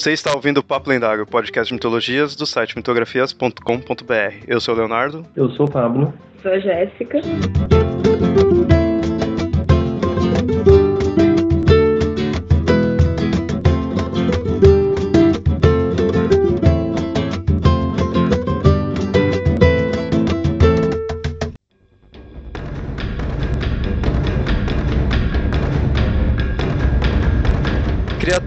Você está ouvindo o Papo Lendário, podcast de mitologias do site mitografias.com.br. Eu sou o Leonardo. Eu sou o Pablo. Sou a Jéssica.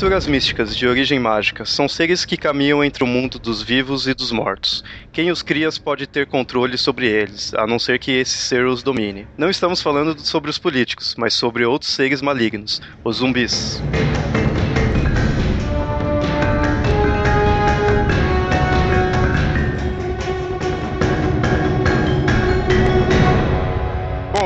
Criaturas místicas de origem mágica são seres que caminham entre o mundo dos vivos e dos mortos. Quem os cria pode ter controle sobre eles, a não ser que esse ser os domine. Não estamos falando sobre os políticos, mas sobre outros seres malignos, os zumbis.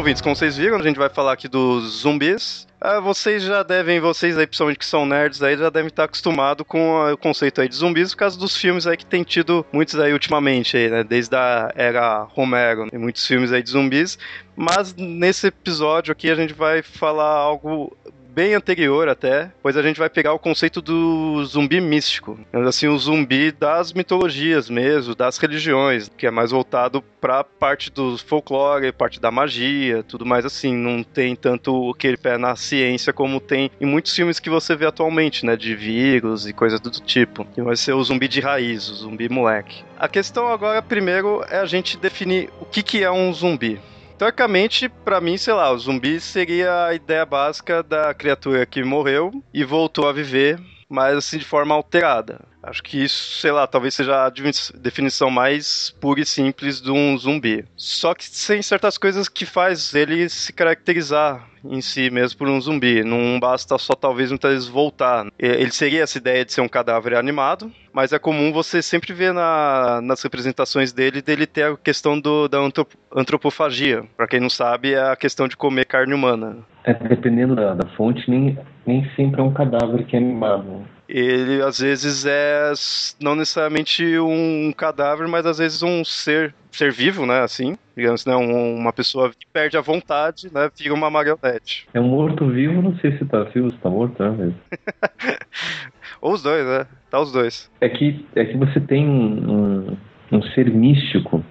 Ouvintes, como vocês viram, a gente vai falar aqui dos zumbis. Ah, vocês já devem, vocês aí, principalmente que são nerds aí, já devem estar acostumados com o conceito aí de zumbis por causa dos filmes aí que tem tido muitos aí ultimamente aí, né? Desde a era Romero, tem muitos filmes aí de zumbis. Mas nesse episódio aqui a gente vai falar algo bem anterior até, pois a gente vai pegar o conceito do zumbi místico, assim, o zumbi das mitologias mesmo, das religiões, que é mais voltado para parte do folclore, parte da magia, tudo mais assim, não tem tanto aquele pé na ciência como tem em muitos filmes que você vê atualmente, né, de vírus e coisas do tipo. Que vai ser o zumbi de raiz, o zumbi moleque. A questão agora primeiro é a gente definir o que que é um zumbi. Teoricamente, para mim, sei lá, o zumbi seria a ideia básica da criatura que morreu e voltou a viver, mas assim de forma alterada. Acho que isso, sei lá, talvez seja a definição mais pura e simples de um zumbi. Só que tem certas coisas que faz ele se caracterizar em si mesmo por um zumbi. Não basta só talvez muitas vezes voltar. Ele seria essa ideia de ser um cadáver animado, mas é comum você sempre ver na, nas representações dele dele ter a questão do, da antropofagia. Para quem não sabe, é a questão de comer carne humana. É, dependendo da, da fonte, nem, nem sempre é um cadáver que é animado ele às vezes é não necessariamente um cadáver, mas às vezes um ser ser vivo, né, assim, digamos, né, um, uma pessoa que perde a vontade, né, vira uma marionete. É um morto-vivo, não sei se tá vivo, se tá morto, né, Ou os dois, né, tá os dois. É que, é que você tem um, um ser místico,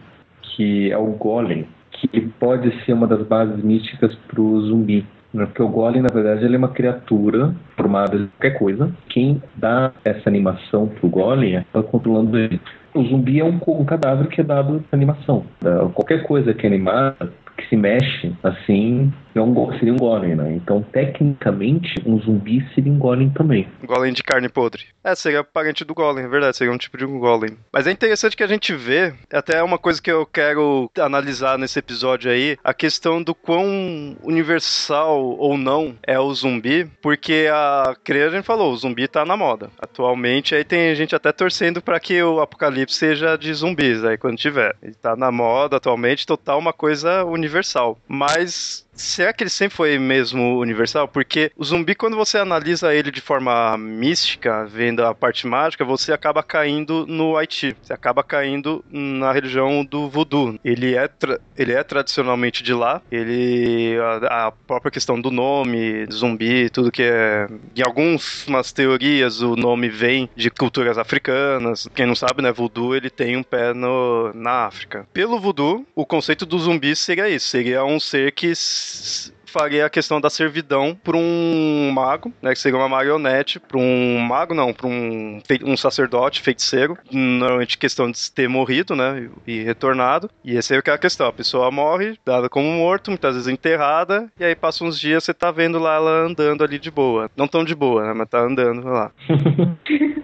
que é o Golem, que pode ser uma das bases místicas pro zumbi. Né? Porque o Golem, na verdade, ele é uma criatura formada de qualquer coisa. Quem dá essa animação pro Golem é controlando ele. O zumbi é um, um cadáver que é dado animação. Qualquer coisa que é animada, que se mexe assim, é um, seria um golem, né? Então, tecnicamente, um zumbi seria um golem também. Golem de carne podre. É, seria parente do golem, é verdade, seria um tipo de um golem. Mas é interessante que a gente vê, até é uma coisa que eu quero analisar nesse episódio aí, a questão do quão universal ou não é o zumbi, porque a criança a gente falou, o zumbi tá na moda. Atualmente aí tem gente até torcendo para que o apocalipse seja de zumbis aí quando tiver. Ele tá na moda atualmente, total uma coisa universal. Mas Será que ele sempre foi mesmo universal? Porque o zumbi, quando você analisa ele de forma mística, vendo a parte mágica, você acaba caindo no Haiti. Você acaba caindo na religião do voodoo. Ele é, ele é tradicionalmente de lá. Ele. A, a própria questão do nome, zumbi, tudo que é. Em algumas teorias, o nome vem de culturas africanas. Quem não sabe, né? Voodoo ele tem um pé no, na África. Pelo voodoo, o conceito do zumbi seria isso: seria um ser que faria a questão da servidão para um mago, né, que seria uma marionete, para um mago não, para um, um sacerdote, feiticeiro, normalmente questão de ter morrido, né, e retornado. E essa é a questão, a pessoa morre, dada como morto, muitas vezes enterrada, e aí passa uns dias você tá vendo lá ela andando ali de boa. Não tão de boa, né, mas tá andando lá.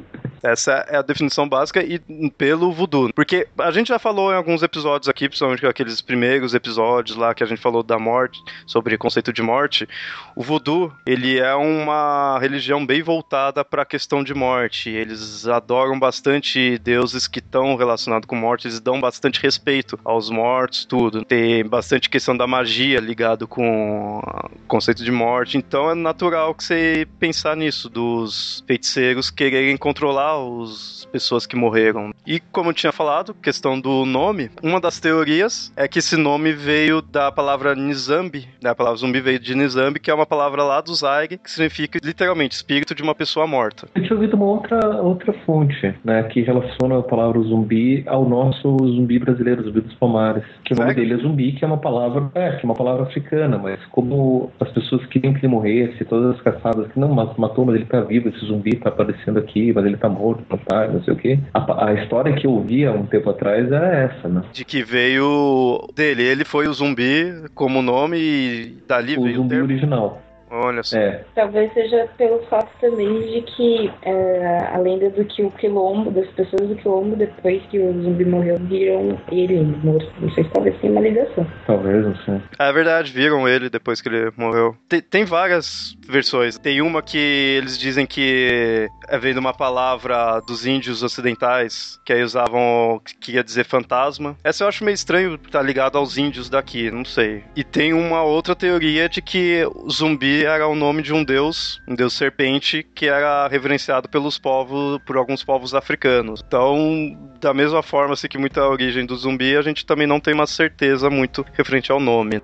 Essa é a definição básica e pelo voodoo. Porque a gente já falou em alguns episódios aqui, principalmente aqueles primeiros episódios lá que a gente falou da morte, sobre conceito de morte. O voodoo, ele é uma religião bem voltada para a questão de morte. Eles adoram bastante deuses que estão relacionados com morte, eles dão bastante respeito aos mortos, tudo. Tem bastante questão da magia ligado com o conceito de morte. Então é natural que você pensar nisso, dos feiticeiros quererem controlar as pessoas que morreram. E como eu tinha falado, questão do nome, uma das teorias é que esse nome veio da palavra Nizambi, né? A palavra zumbi veio de Nizambi, que é uma palavra lá do Zaire, que significa literalmente espírito de uma pessoa morta. Eu tinha ouvido uma outra, outra fonte, né, que relaciona a palavra zumbi ao nosso zumbi brasileiro, zumbi dos Palmares, que o nome dele é zumbi, que é uma palavra, é, que é uma palavra africana, mas como as pessoas queriam que ele morresse, todas as caçadas que não matou, mas ele tá vivo, esse zumbi tá aparecendo aqui, mas ele tá morto, tá, não sei o quê. A, a história que eu ouvi há um tempo atrás era essa, né? De que veio dele, ele foi o zumbi como nome e dali o veio zumbi o termo. original. Olha só. É, Talvez seja pelo fato também de que é, a lenda do que o quilombo, das pessoas do quilombo, depois que o zumbi morreu, viram ele morto. Não sei se talvez tenha uma ligação. talvez, não sei. É verdade, viram ele depois que ele morreu. Tem, tem várias versões. Tem uma que eles dizem que é vem de uma palavra dos índios ocidentais, que aí usavam, que ia dizer fantasma. Essa eu acho meio estranho, tá ligado aos índios daqui, não sei. E tem uma outra teoria de que o zumbi era o nome de um deus, um deus serpente, que era reverenciado pelos povos, por alguns povos africanos. Então, da mesma forma assim que muita origem do zumbi, a gente também não tem uma certeza muito referente ao nome.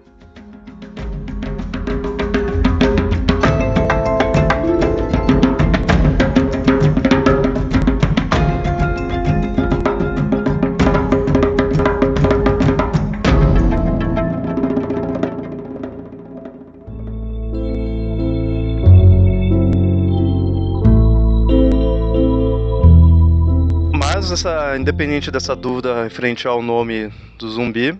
Mas essa, independente dessa dúvida referente ao nome do zumbi,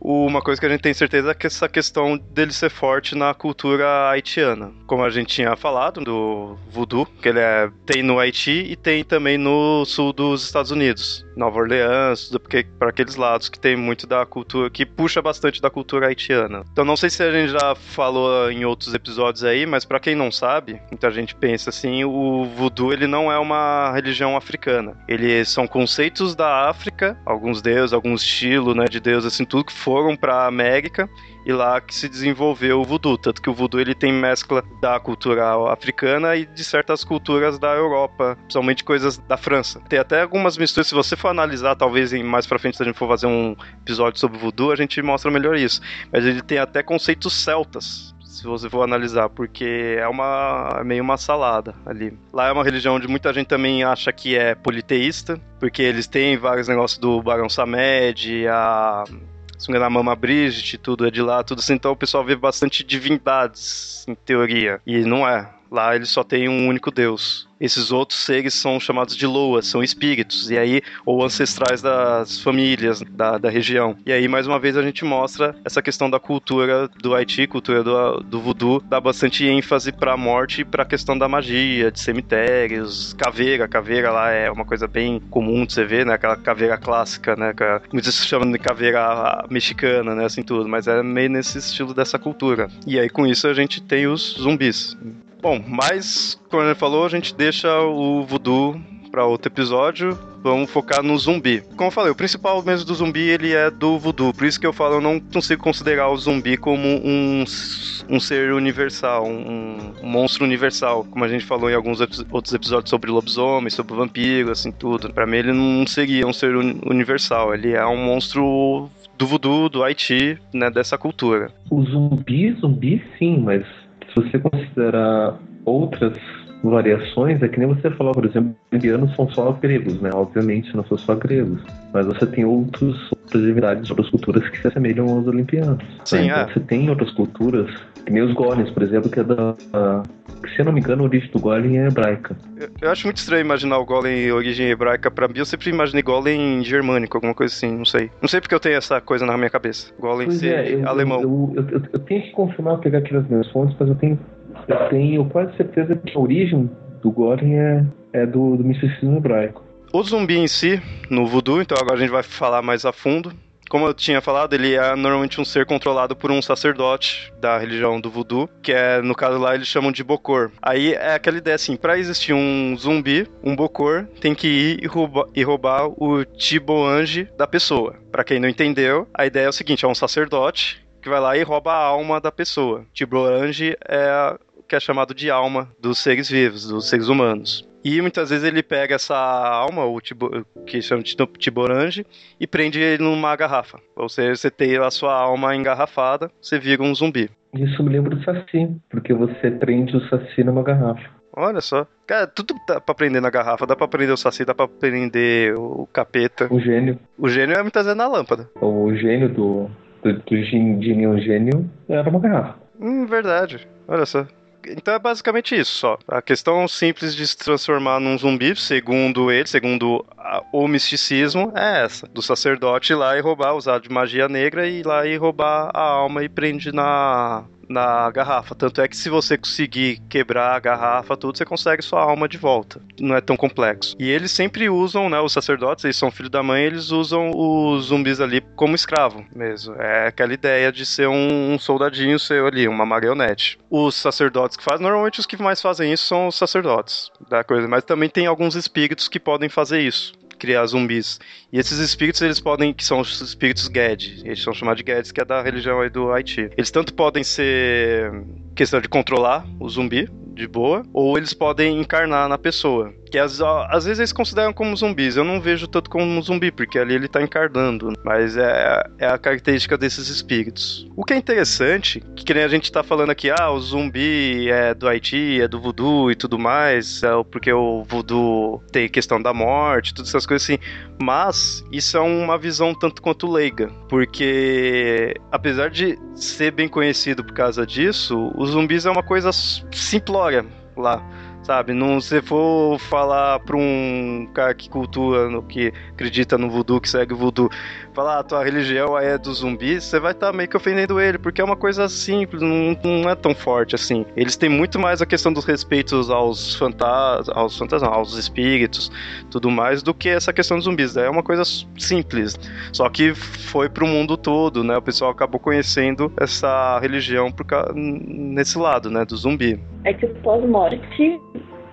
uma coisa que a gente tem certeza é que essa questão dele ser forte na cultura haitiana. Como a gente tinha falado do voodoo, que ele é, tem no Haiti e tem também no sul dos Estados Unidos, Nova Orleans, tudo porque para aqueles lados que tem muito da cultura, que puxa bastante da cultura haitiana. Então não sei se a gente já falou em outros episódios aí, mas para quem não sabe, muita gente pensa assim, o voodoo ele não é uma religião africana. Ele são conceitos da África, alguns deuses, alguns estilos, né, de deus assim, tudo que foram para América e lá que se desenvolveu o voodoo, tanto que o voodoo ele tem mescla da cultura africana e de certas culturas da Europa, principalmente coisas da França. Tem até algumas misturas, se você for analisar, talvez em mais pra frente se a gente for fazer um episódio sobre voodoo, a gente mostra melhor isso. Mas ele tem até conceitos celtas, se você for analisar, porque é uma é meio uma salada ali. Lá é uma religião onde muita gente também acha que é politeísta, porque eles têm vários negócios do Barão Samed, a se não me engano, Mama Brigitte, tudo é de lá, tudo assim, então o pessoal vê bastante divindades, em teoria. E não é. Lá eles só tem um único Deus. Esses outros seres são chamados de loas, são espíritos, e aí, ou ancestrais das famílias da, da região. E aí, mais uma vez, a gente mostra essa questão da cultura do Haiti, cultura do, do voodoo, dá bastante ênfase pra morte e pra questão da magia, de cemitérios, caveira. Caveira lá é uma coisa bem comum de você ver, né? Aquela caveira clássica, né? Muitos chamam de caveira mexicana, né? Assim tudo, mas é meio nesse estilo dessa cultura. E aí, com isso, a gente tem os zumbis. Bom, mas, como ele falou, a gente deixa o voodoo para outro episódio. Vamos focar no zumbi. Como eu falei, o principal mesmo do zumbi ele é do voodoo. Por isso que eu falo, eu não consigo considerar o zumbi como um, um ser universal, um, um monstro universal. Como a gente falou em alguns epi- outros episódios sobre lobisomem, sobre vampiro, assim, tudo. Para mim, ele não seria um ser uni- universal. Ele é um monstro do voodoo, do Haiti, né, dessa cultura. O zumbi, zumbi sim, mas se você considerar outras variações, é que nem você falou, por exemplo, os indianos são só gregos, né? Obviamente não são só gregos. Mas você tem outros, outras divindades, outras culturas que se assemelham aos olimpianos. Sim, né? Então é. você tem outras culturas, que nem os golems, por exemplo, que é da. que, se eu não me engano, a origem do golem é hebraica. Eu, eu acho muito estranho imaginar o Golem em origem hebraica. Pra mim, eu sempre imaginei Golem germânico, alguma coisa assim, não sei. Não sei porque eu tenho essa coisa na minha cabeça. Golem Pois ser é, eu, alemão. Eu, eu, eu- eu tenho que confirmar, pegar aqui nas minhas fontes, mas eu tenho, eu tenho quase certeza que a origem do golem é, é do, do misticismo hebraico. O zumbi em si, no voodoo, então agora a gente vai falar mais a fundo. Como eu tinha falado, ele é normalmente um ser controlado por um sacerdote da religião do voodoo, que é, no caso lá, eles chamam de Bokor. Aí é aquela ideia assim, pra existir um zumbi, um Bokor tem que ir e roubar, e roubar o Tiboange da pessoa. Pra quem não entendeu, a ideia é o seguinte, é um sacerdote que vai lá e rouba a alma da pessoa. Tiboange é que é chamado de alma dos seres vivos, dos seres humanos. E muitas vezes ele pega essa alma, o tibo, que chama de tiborange, e prende ele numa garrafa. Ou seja, você tem a sua alma engarrafada, você vira um zumbi. Isso me lembra do Saci, porque você prende o Saci numa garrafa. Olha só. Cara, tudo dá pra prender na garrafa. Dá pra prender o Saci, dá pra prender o capeta. O gênio. O gênio é muitas vezes na lâmpada. O gênio do, do, do Gênio era uma garrafa. Hum, verdade. Olha só. Então é basicamente isso só. A questão simples de se transformar num zumbi, segundo ele, segundo a, o misticismo, é essa: do sacerdote ir lá e roubar, usar de magia negra e ir lá e roubar a alma e prende na, na garrafa. Tanto é que se você conseguir quebrar a garrafa, tudo, você consegue sua alma de volta. Não é tão complexo. E eles sempre usam, né? Os sacerdotes, eles são filho da mãe, eles usam os zumbis ali como escravo mesmo. É aquela ideia de ser um, um soldadinho seu ali, uma marionete. Os sacerdotes que fazem, normalmente os que mais fazem isso são os sacerdotes da coisa. Mas também tem alguns espíritos que podem fazer isso criar zumbis. E esses espíritos, eles podem, que são os espíritos Ged, eles são chamados de Geds, que é da religião aí do Haiti. Eles tanto podem ser questão de controlar o zumbi, de boa, ou eles podem encarnar na pessoa. Que às, às vezes eles consideram como zumbis. Eu não vejo tanto como um zumbi, porque ali ele tá encarnando. Mas é, é a característica desses espíritos. O que é interessante, que, que nem a gente tá falando aqui, ah, o zumbi é do Haiti, é do voodoo e tudo mais, é porque o voodoo tem questão da morte, todas essas coisas assim. Mas isso é uma visão tanto quanto leiga, porque apesar de ser bem conhecido por causa disso, os zumbis é uma coisa simplória lá sabe? Não se for falar pra um cara que cultua, no, que acredita no voodoo, que segue o voodoo, falar, ah, tua religião é dos zumbis, você vai estar tá meio que ofendendo ele, porque é uma coisa simples, não, não é tão forte assim. Eles têm muito mais a questão dos respeitos aos fantasmas, aos fantasmas, aos espíritos, tudo mais, do que essa questão dos zumbis. É uma coisa simples. Só que foi pro mundo todo, né? O pessoal acabou conhecendo essa religião por, nesse lado, né? Do zumbi. É que o pós-morte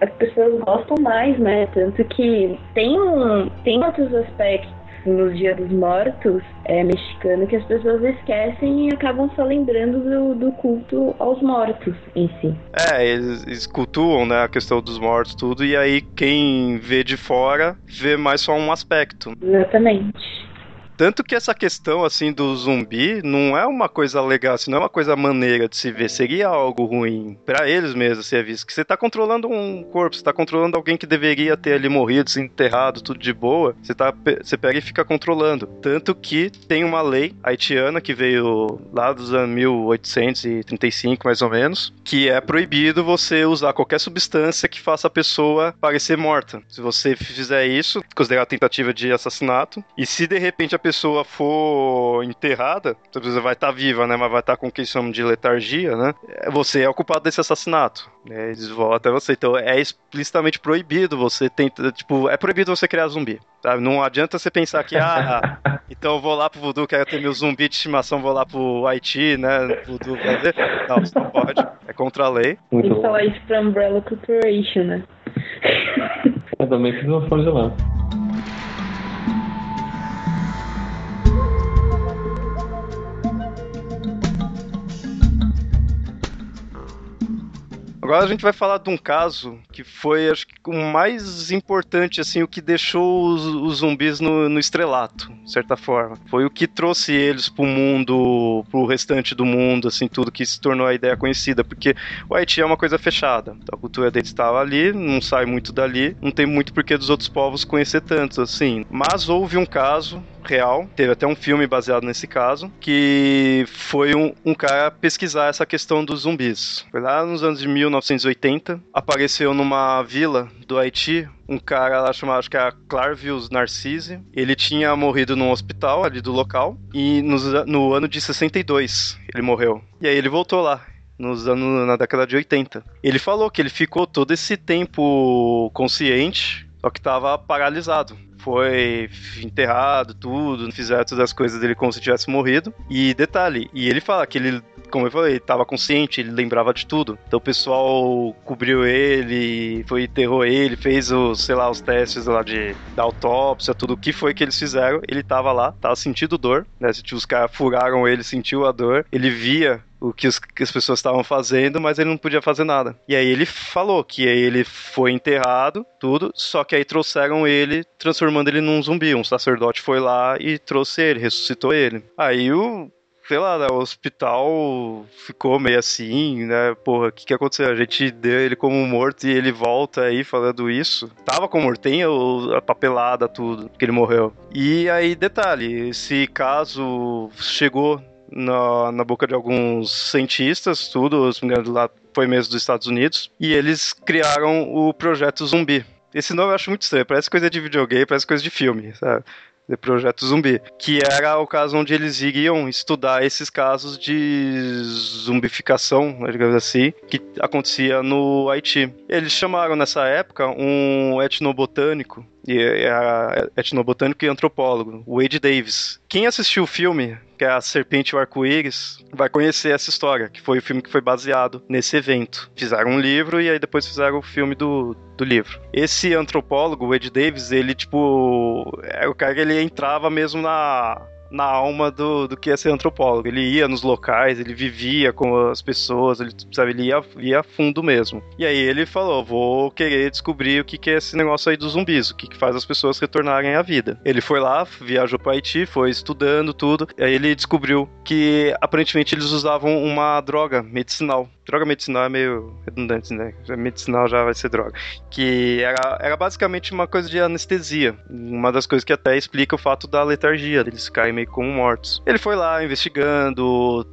as pessoas gostam mais, né? Tanto que tem, um, tem outros aspectos no Dia dos Mortos é, mexicano que as pessoas esquecem e acabam só lembrando do, do culto aos mortos em si. É, eles, eles cultuam né, a questão dos mortos, tudo, e aí quem vê de fora vê mais só um aspecto. Exatamente. Tanto que essa questão, assim, do zumbi não é uma coisa legal, assim, não é uma coisa maneira de se ver. Seria algo ruim para eles mesmos ser visto. Que você tá controlando um corpo, você tá controlando alguém que deveria ter ali morrido, se enterrado, tudo de boa. Você, tá, você pega e fica controlando. Tanto que tem uma lei haitiana que veio lá dos anos 1835, mais ou menos, que é proibido você usar qualquer substância que faça a pessoa parecer morta. Se você fizer isso, considerar tentativa de assassinato. E se de repente a pessoa for enterrada, você vai estar tá viva, né? Mas vai estar tá com o que chamam de letargia, né? Você é o culpado desse assassinato. Né? Eles voltam até você. Então é explicitamente proibido você tentar. Tipo, é proibido você criar zumbi. Sabe? Não adianta você pensar que, ah, então eu vou lá pro voodoo, quero ter meu zumbi de estimação, vou lá pro Haiti, né? Voodoo fazer. Não, você não pode. É contra a lei. Tem que falar isso pra Umbrella Corporation, né? Eu também fiz uma folha lá. Agora a gente vai falar de um caso que foi, acho que, o mais importante, assim, o que deixou os, os zumbis no, no, estrelato, de certa forma. Foi o que trouxe eles pro mundo, pro restante do mundo, assim, tudo que se tornou a ideia conhecida, porque o Haiti é uma coisa fechada. A cultura deles estava ali, não sai muito dali, não tem muito porquê dos outros povos conhecer tanto, assim. Mas houve um caso real, teve até um filme baseado nesse caso, que foi um, um cara pesquisar essa questão dos zumbis. Foi lá nos anos de 1980, apareceu numa vila do Haiti um cara lá chamado, acho que era Clarvius Narcisse. Ele tinha morrido num hospital ali do local e no, no ano de 62 ele morreu. E aí ele voltou lá nos anos na década de 80. Ele falou que ele ficou todo esse tempo consciente, só que estava paralisado foi enterrado, tudo, fizeram todas as coisas dele como se tivesse morrido. E detalhe, e ele fala que ele como eu falei, estava consciente, ele lembrava de tudo. Então o pessoal cobriu ele, foi enterrou ele, fez os, sei lá, os testes lá de da autópsia, tudo o que foi que eles fizeram. Ele tava lá, tava sentindo dor, né? Os caras furaram ele, sentiu a dor. Ele via o que, os, que as pessoas estavam fazendo, mas ele não podia fazer nada. E aí ele falou que ele foi enterrado, tudo, só que aí trouxeram ele, transformando ele num zumbi. Um sacerdote foi lá e trouxe ele, ressuscitou ele. Aí o sei lá, né, o hospital ficou meio assim, né? Porra, o que, que aconteceu? A gente deu ele como morto e ele volta aí falando isso. Tava com mortem ou a papelada, tudo, que ele morreu. E aí, detalhe, esse caso chegou na, na boca de alguns cientistas, tudo, os meninos lá foi mesmo dos Estados Unidos, e eles criaram o projeto Zumbi. Esse nome eu acho muito estranho, parece coisa de videogame, parece coisa de filme, sabe? De Projeto Zumbi, que era o caso onde eles iriam estudar esses casos de zumbificação, digamos assim, que acontecia no Haiti. Eles chamaram nessa época um etnobotânico e é etnobotânico e antropólogo, Wade Davis. Quem assistiu o filme que é a Serpente e o Arco-Íris, vai conhecer essa história, que foi o filme que foi baseado nesse evento. Fizeram um livro e aí depois fizeram o filme do, do livro. Esse antropólogo, Ed Davis, ele, tipo, é o cara que ele entrava mesmo na na alma do, do que é ser antropólogo. Ele ia nos locais, ele vivia com as pessoas, ele, sabe, ele ia, ia a fundo mesmo. E aí ele falou: vou querer descobrir o que, que é esse negócio aí dos zumbis, o que, que faz as pessoas retornarem à vida. Ele foi lá, viajou para Haiti, foi estudando tudo, e aí ele descobriu que aparentemente eles usavam uma droga medicinal droga medicinal é meio redundante, né? Medicinal já vai ser droga. Que era, era basicamente uma coisa de anestesia. Uma das coisas que até explica o fato da letargia, deles ficarem meio como mortos. Ele foi lá investigando,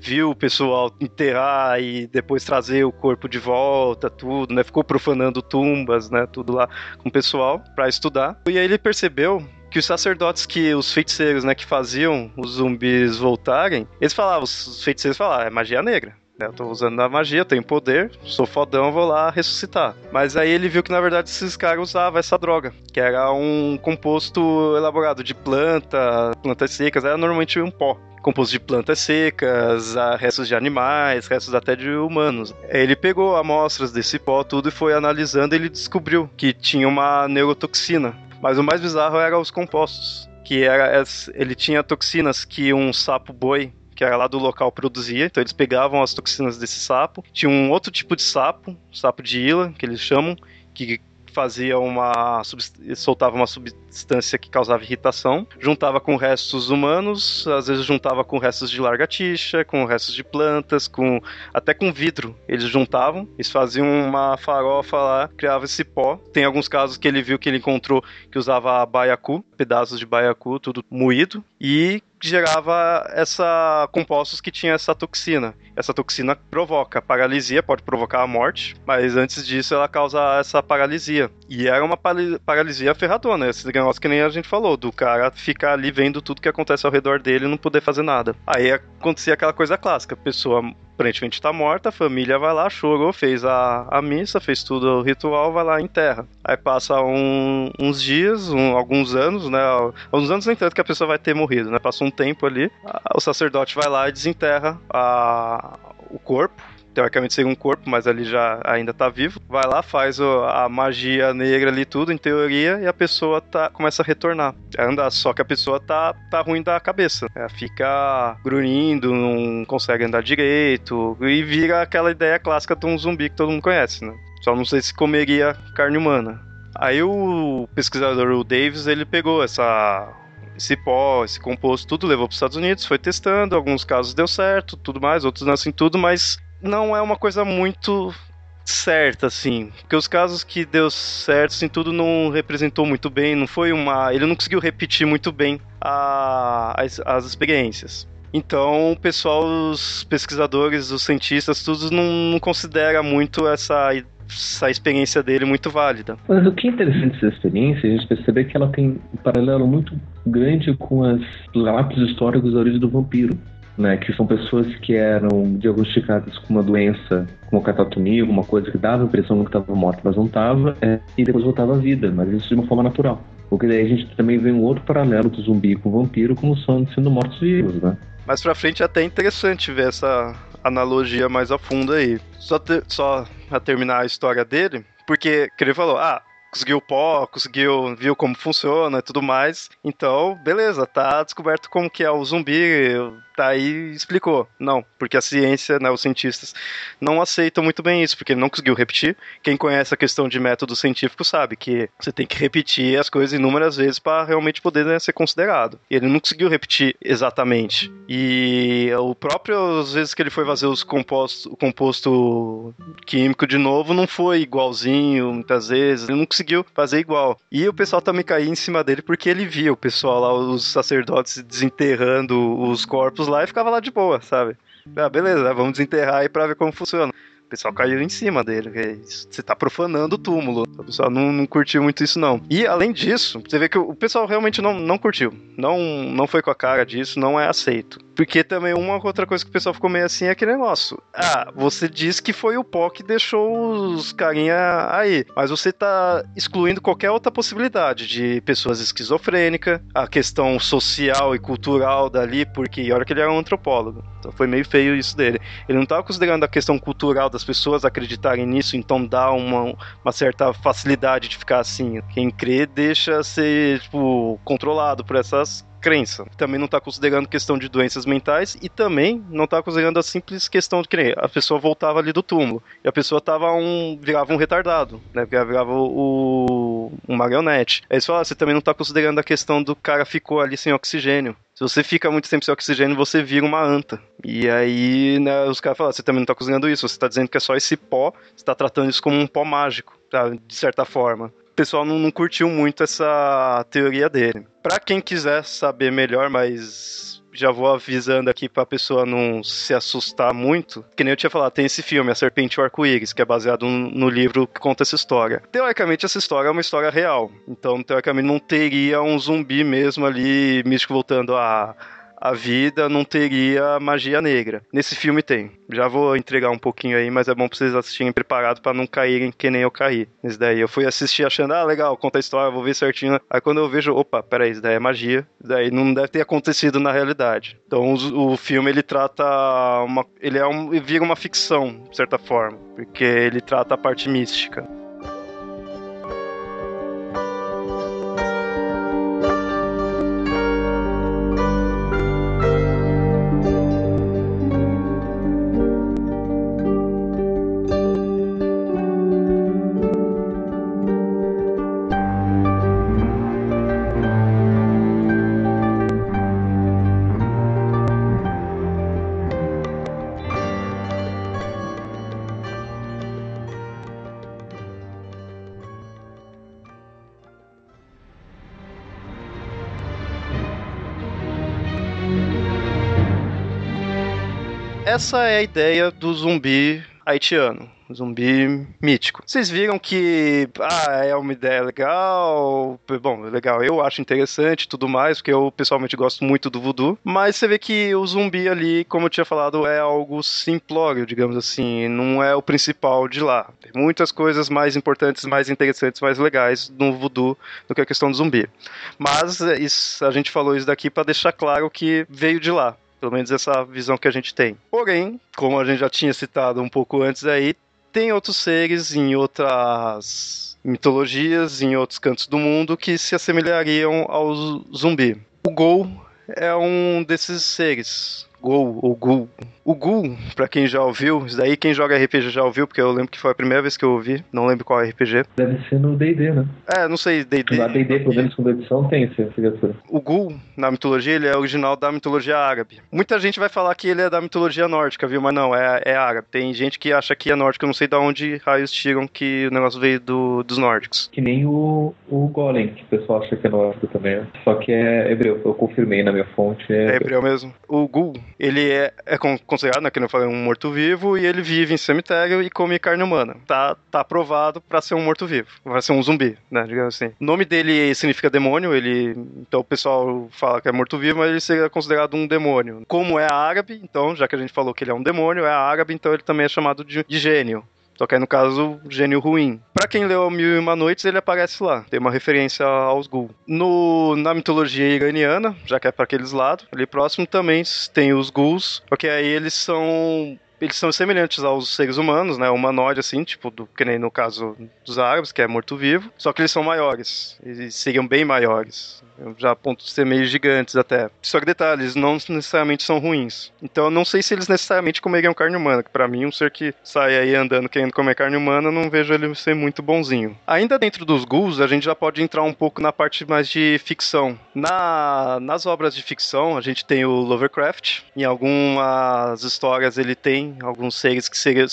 viu o pessoal enterrar e depois trazer o corpo de volta, tudo, né? Ficou profanando tumbas, né? Tudo lá com o pessoal para estudar. E aí ele percebeu que os sacerdotes que os feiticeiros, né, que faziam os zumbis voltarem, eles falavam, os feiticeiros falavam, é magia negra. Né? Eu tô usando a magia, tenho poder, sou fodão, vou lá ressuscitar. Mas aí ele viu que na verdade esses caras usavam essa droga, que era um composto elaborado de planta, plantas secas, era normalmente um pó composto de plantas secas, restos de animais, restos até de humanos. Ele pegou amostras desse pó tudo e foi analisando e ele descobriu que tinha uma neurotoxina. Mas o mais bizarro era os compostos, que era ele tinha toxinas que um sapo boi que era lá do local produzia. Então eles pegavam as toxinas desse sapo. Tinha um outro tipo de sapo, sapo de ila, que eles chamam, que fazia uma soltava uma substância que causava irritação, juntava com restos humanos, às vezes juntava com restos de largatixa, com restos de plantas, com até com vidro. Eles juntavam, eles faziam uma farofa lá, criava esse pó. Tem alguns casos que ele viu que ele encontrou que usava baiacu, pedaços de baiacu, tudo moído, e gerava essa compostos que tinha essa toxina. Essa toxina provoca paralisia, pode provocar a morte, mas antes disso ela causa essa paralisia. E era uma paralisia ferradona, esse negócio que nem a gente falou, do cara ficar ali vendo tudo que acontece ao redor dele e não poder fazer nada. Aí acontecia aquela coisa clássica, a pessoa aparentemente está morta, a família vai lá, chorou, fez a, a missa, fez tudo o ritual, vai lá e enterra. Aí passa um, uns dias, um, alguns anos, né? Alguns anos nem que a pessoa vai ter morrido, né? Passa um tempo ali, a, o sacerdote vai lá e desenterra a, o corpo teoricamente seria um corpo, mas ali já ainda tá vivo. Vai lá, faz o, a magia negra ali, tudo, em teoria, e a pessoa tá, começa a retornar. Anda, só que a pessoa tá, tá ruim da cabeça. Ela fica grunhindo, não consegue andar direito, e vira aquela ideia clássica de um zumbi que todo mundo conhece, né? Só não sei se comeria carne humana. Aí o pesquisador, o Davis, ele pegou essa esse pó, esse composto, tudo levou para os Estados Unidos, foi testando, alguns casos deu certo, tudo mais, outros não assim tudo, mas não é uma coisa muito certa, assim. Porque os casos que deu certo, assim, tudo não representou muito bem, não foi uma. Ele não conseguiu repetir muito bem a, as, as experiências. Então, o pessoal, os pesquisadores, os cientistas, tudo não, não considera muito essa, essa experiência dele muito válida. Mas o que é interessante dessa experiência é a gente perceber que ela tem um paralelo muito grande com os relatos históricos da origem do vampiro né, que são pessoas que eram diagnosticadas com uma doença, como catatonia, alguma coisa que dava a impressão que estava morta, mas não estava, é, e depois voltava à vida, mas isso de uma forma natural. Porque daí a gente também vê um outro paralelo do zumbi com o vampiro, como sendo mortos-vivos, né? Mais pra frente é até interessante ver essa analogia mais a fundo aí. Só, ter, só a terminar a história dele, porque, que ele falou, ah, conseguiu pó, conseguiu, viu como funciona e tudo mais. Então, beleza, tá descoberto como que é o zumbi, tá aí explicou. Não, porque a ciência, né, os cientistas não aceitam muito bem isso, porque ele não conseguiu repetir. Quem conhece a questão de método científico sabe que você tem que repetir as coisas inúmeras vezes para realmente poder né, ser considerado. Ele não conseguiu repetir exatamente. E o próprio, às vezes que ele foi fazer os compostos, o composto químico de novo, não foi igualzinho, muitas vezes. Ele não conseguiu fazer igual. E o pessoal também caiu em cima dele porque ele via o pessoal lá, os sacerdotes desenterrando os corpos lá e ficava lá de boa, sabe? Ah, beleza, vamos desenterrar aí pra ver como funciona. O pessoal caiu em cima dele. Você tá profanando o túmulo. O pessoal não, não curtiu muito isso, não. E além disso, você vê que o pessoal realmente não, não curtiu. Não, não foi com a cara disso, não é aceito. Porque também uma outra coisa que o pessoal ficou meio assim é aquele negócio. Ah, você diz que foi o pó que deixou os carinha aí. Mas você tá excluindo qualquer outra possibilidade de pessoas esquizofrênicas, a questão social e cultural dali, porque olha que ele era um antropólogo. Então foi meio feio isso dele. Ele não tava considerando a questão cultural das pessoas acreditarem nisso, então dá uma, uma certa facilidade de ficar assim. Quem crê deixa ser, tipo, controlado por essas crença. Também não está considerando questão de doenças mentais e também não está considerando a simples questão de que a pessoa voltava ali do túmulo e a pessoa tava um virava um retardado, né? Virava o um marionete. Aí você fala, ah, você também não está considerando a questão do cara ficou ali sem oxigênio. Se você fica muito tempo sem oxigênio, você vira uma anta. E aí, né, os caras falam, você também não está considerando isso, você está dizendo que é só esse pó, você está tratando isso como um pó mágico, tá? de certa forma pessoal não, não curtiu muito essa teoria dele. Para quem quiser saber melhor, mas já vou avisando aqui pra pessoa não se assustar muito. Que nem eu tinha falado, tem esse filme, A Serpente e o Arco-Íris, que é baseado no livro que conta essa história. Teoricamente, essa história é uma história real. Então, teoricamente, não teria um zumbi mesmo ali, místico voltando a a vida não teria magia negra. Nesse filme tem. Já vou entregar um pouquinho aí, mas é bom pra vocês assistirem preparado para não caírem que nem eu caí. Isso daí. Eu fui assistir achando, ah, legal, conta a história, vou ver certinho. Aí quando eu vejo, opa, peraí, isso daí é magia. Isso daí não deve ter acontecido na realidade. Então o, filme ele trata uma. Ele é um. vira uma ficção, de certa forma. Porque ele trata a parte mística. Essa é a ideia do zumbi haitiano zumbi mítico. Vocês viram que ah, é uma ideia legal, bom, legal, eu acho interessante tudo mais, porque eu pessoalmente gosto muito do voodoo, mas você vê que o zumbi ali, como eu tinha falado, é algo simplório, digamos assim, não é o principal de lá. Tem muitas coisas mais importantes, mais interessantes, mais legais no voodoo do que a questão do zumbi. Mas isso, a gente falou isso daqui para deixar claro que veio de lá. Pelo menos essa visão que a gente tem. Porém, como a gente já tinha citado um pouco antes aí, tem outros seres em outras mitologias, em outros cantos do mundo que se assemelhariam ao zumbi. O Gol é um desses seres. Gol ou Gul, o Gul, pra quem já ouviu, isso daí quem joga RPG já ouviu, porque eu lembro que foi a primeira vez que eu ouvi, não lembro qual RPG. Deve ser no D&D, né? É, não sei, D&D. Na D&D, pelo menos segunda edição, tem essa criatura. O Gul, na mitologia, ele é original da mitologia árabe. Muita gente vai falar que ele é da mitologia nórdica, viu? Mas não, é, é árabe. Tem gente que acha que é nórdico, eu não sei de onde raios tiram que o negócio veio do, dos nórdicos. Que nem o, o Golem, que o pessoal acha que é nórdico também. Né? Só que é hebreu, eu confirmei na minha fonte. É, é hebreu mesmo. O Gul, ele é, é considerado, né, que eu falei, um morto-vivo e ele vive em cemitério e come carne humana. Tá, tá aprovado para ser um morto-vivo, vai ser um zumbi, né, digamos assim. O nome dele significa demônio, ele, então o pessoal fala que é morto-vivo, mas ele seria considerado um demônio. Como é árabe, então, já que a gente falou que ele é um demônio, é árabe, então ele também é chamado de, de gênio Só que aí, no caso, gênio ruim. Pra quem leu Mil e Uma Noites, ele aparece lá. Tem uma referência aos Gul. No, na mitologia iraniana, já que é pra aqueles lados, ali próximo também tem os Guls. Porque aí eles são eles são semelhantes aos seres humanos, né? Humanoide, assim, tipo, do, que nem no caso dos árabes, que é morto-vivo. Só que eles são maiores. Eles seriam bem maiores. Já a ponto de ser meio gigantes até. Só que detalhes, não necessariamente são ruins. Então eu não sei se eles necessariamente comeriam carne humana. Que pra mim, um ser que sai aí andando querendo comer carne humana, não vejo ele ser muito bonzinho. Ainda dentro dos ghouls, a gente já pode entrar um pouco na parte mais de ficção. Na, nas obras de ficção, a gente tem o Lovecraft. Em algumas histórias ele tem alguns seres que seriam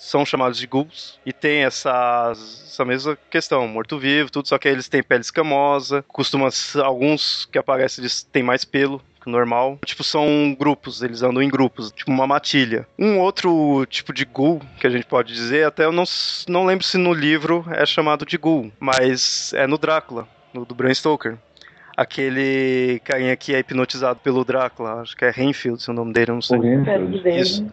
são chamados de ghouls e tem essa, essa mesma questão, morto-vivo, tudo, só que eles têm pele escamosa, costuma alguns que aparecem eles têm mais pelo que o normal. Tipo, são grupos, eles andam em grupos, tipo uma matilha. Um outro tipo de ghoul que a gente pode dizer, até eu não, não lembro se no livro é chamado de ghoul, mas é no Drácula, no do Bram Stoker aquele carinha que é hipnotizado pelo Drácula, acho que é Renfield, se o nome dele, não sei. Isso.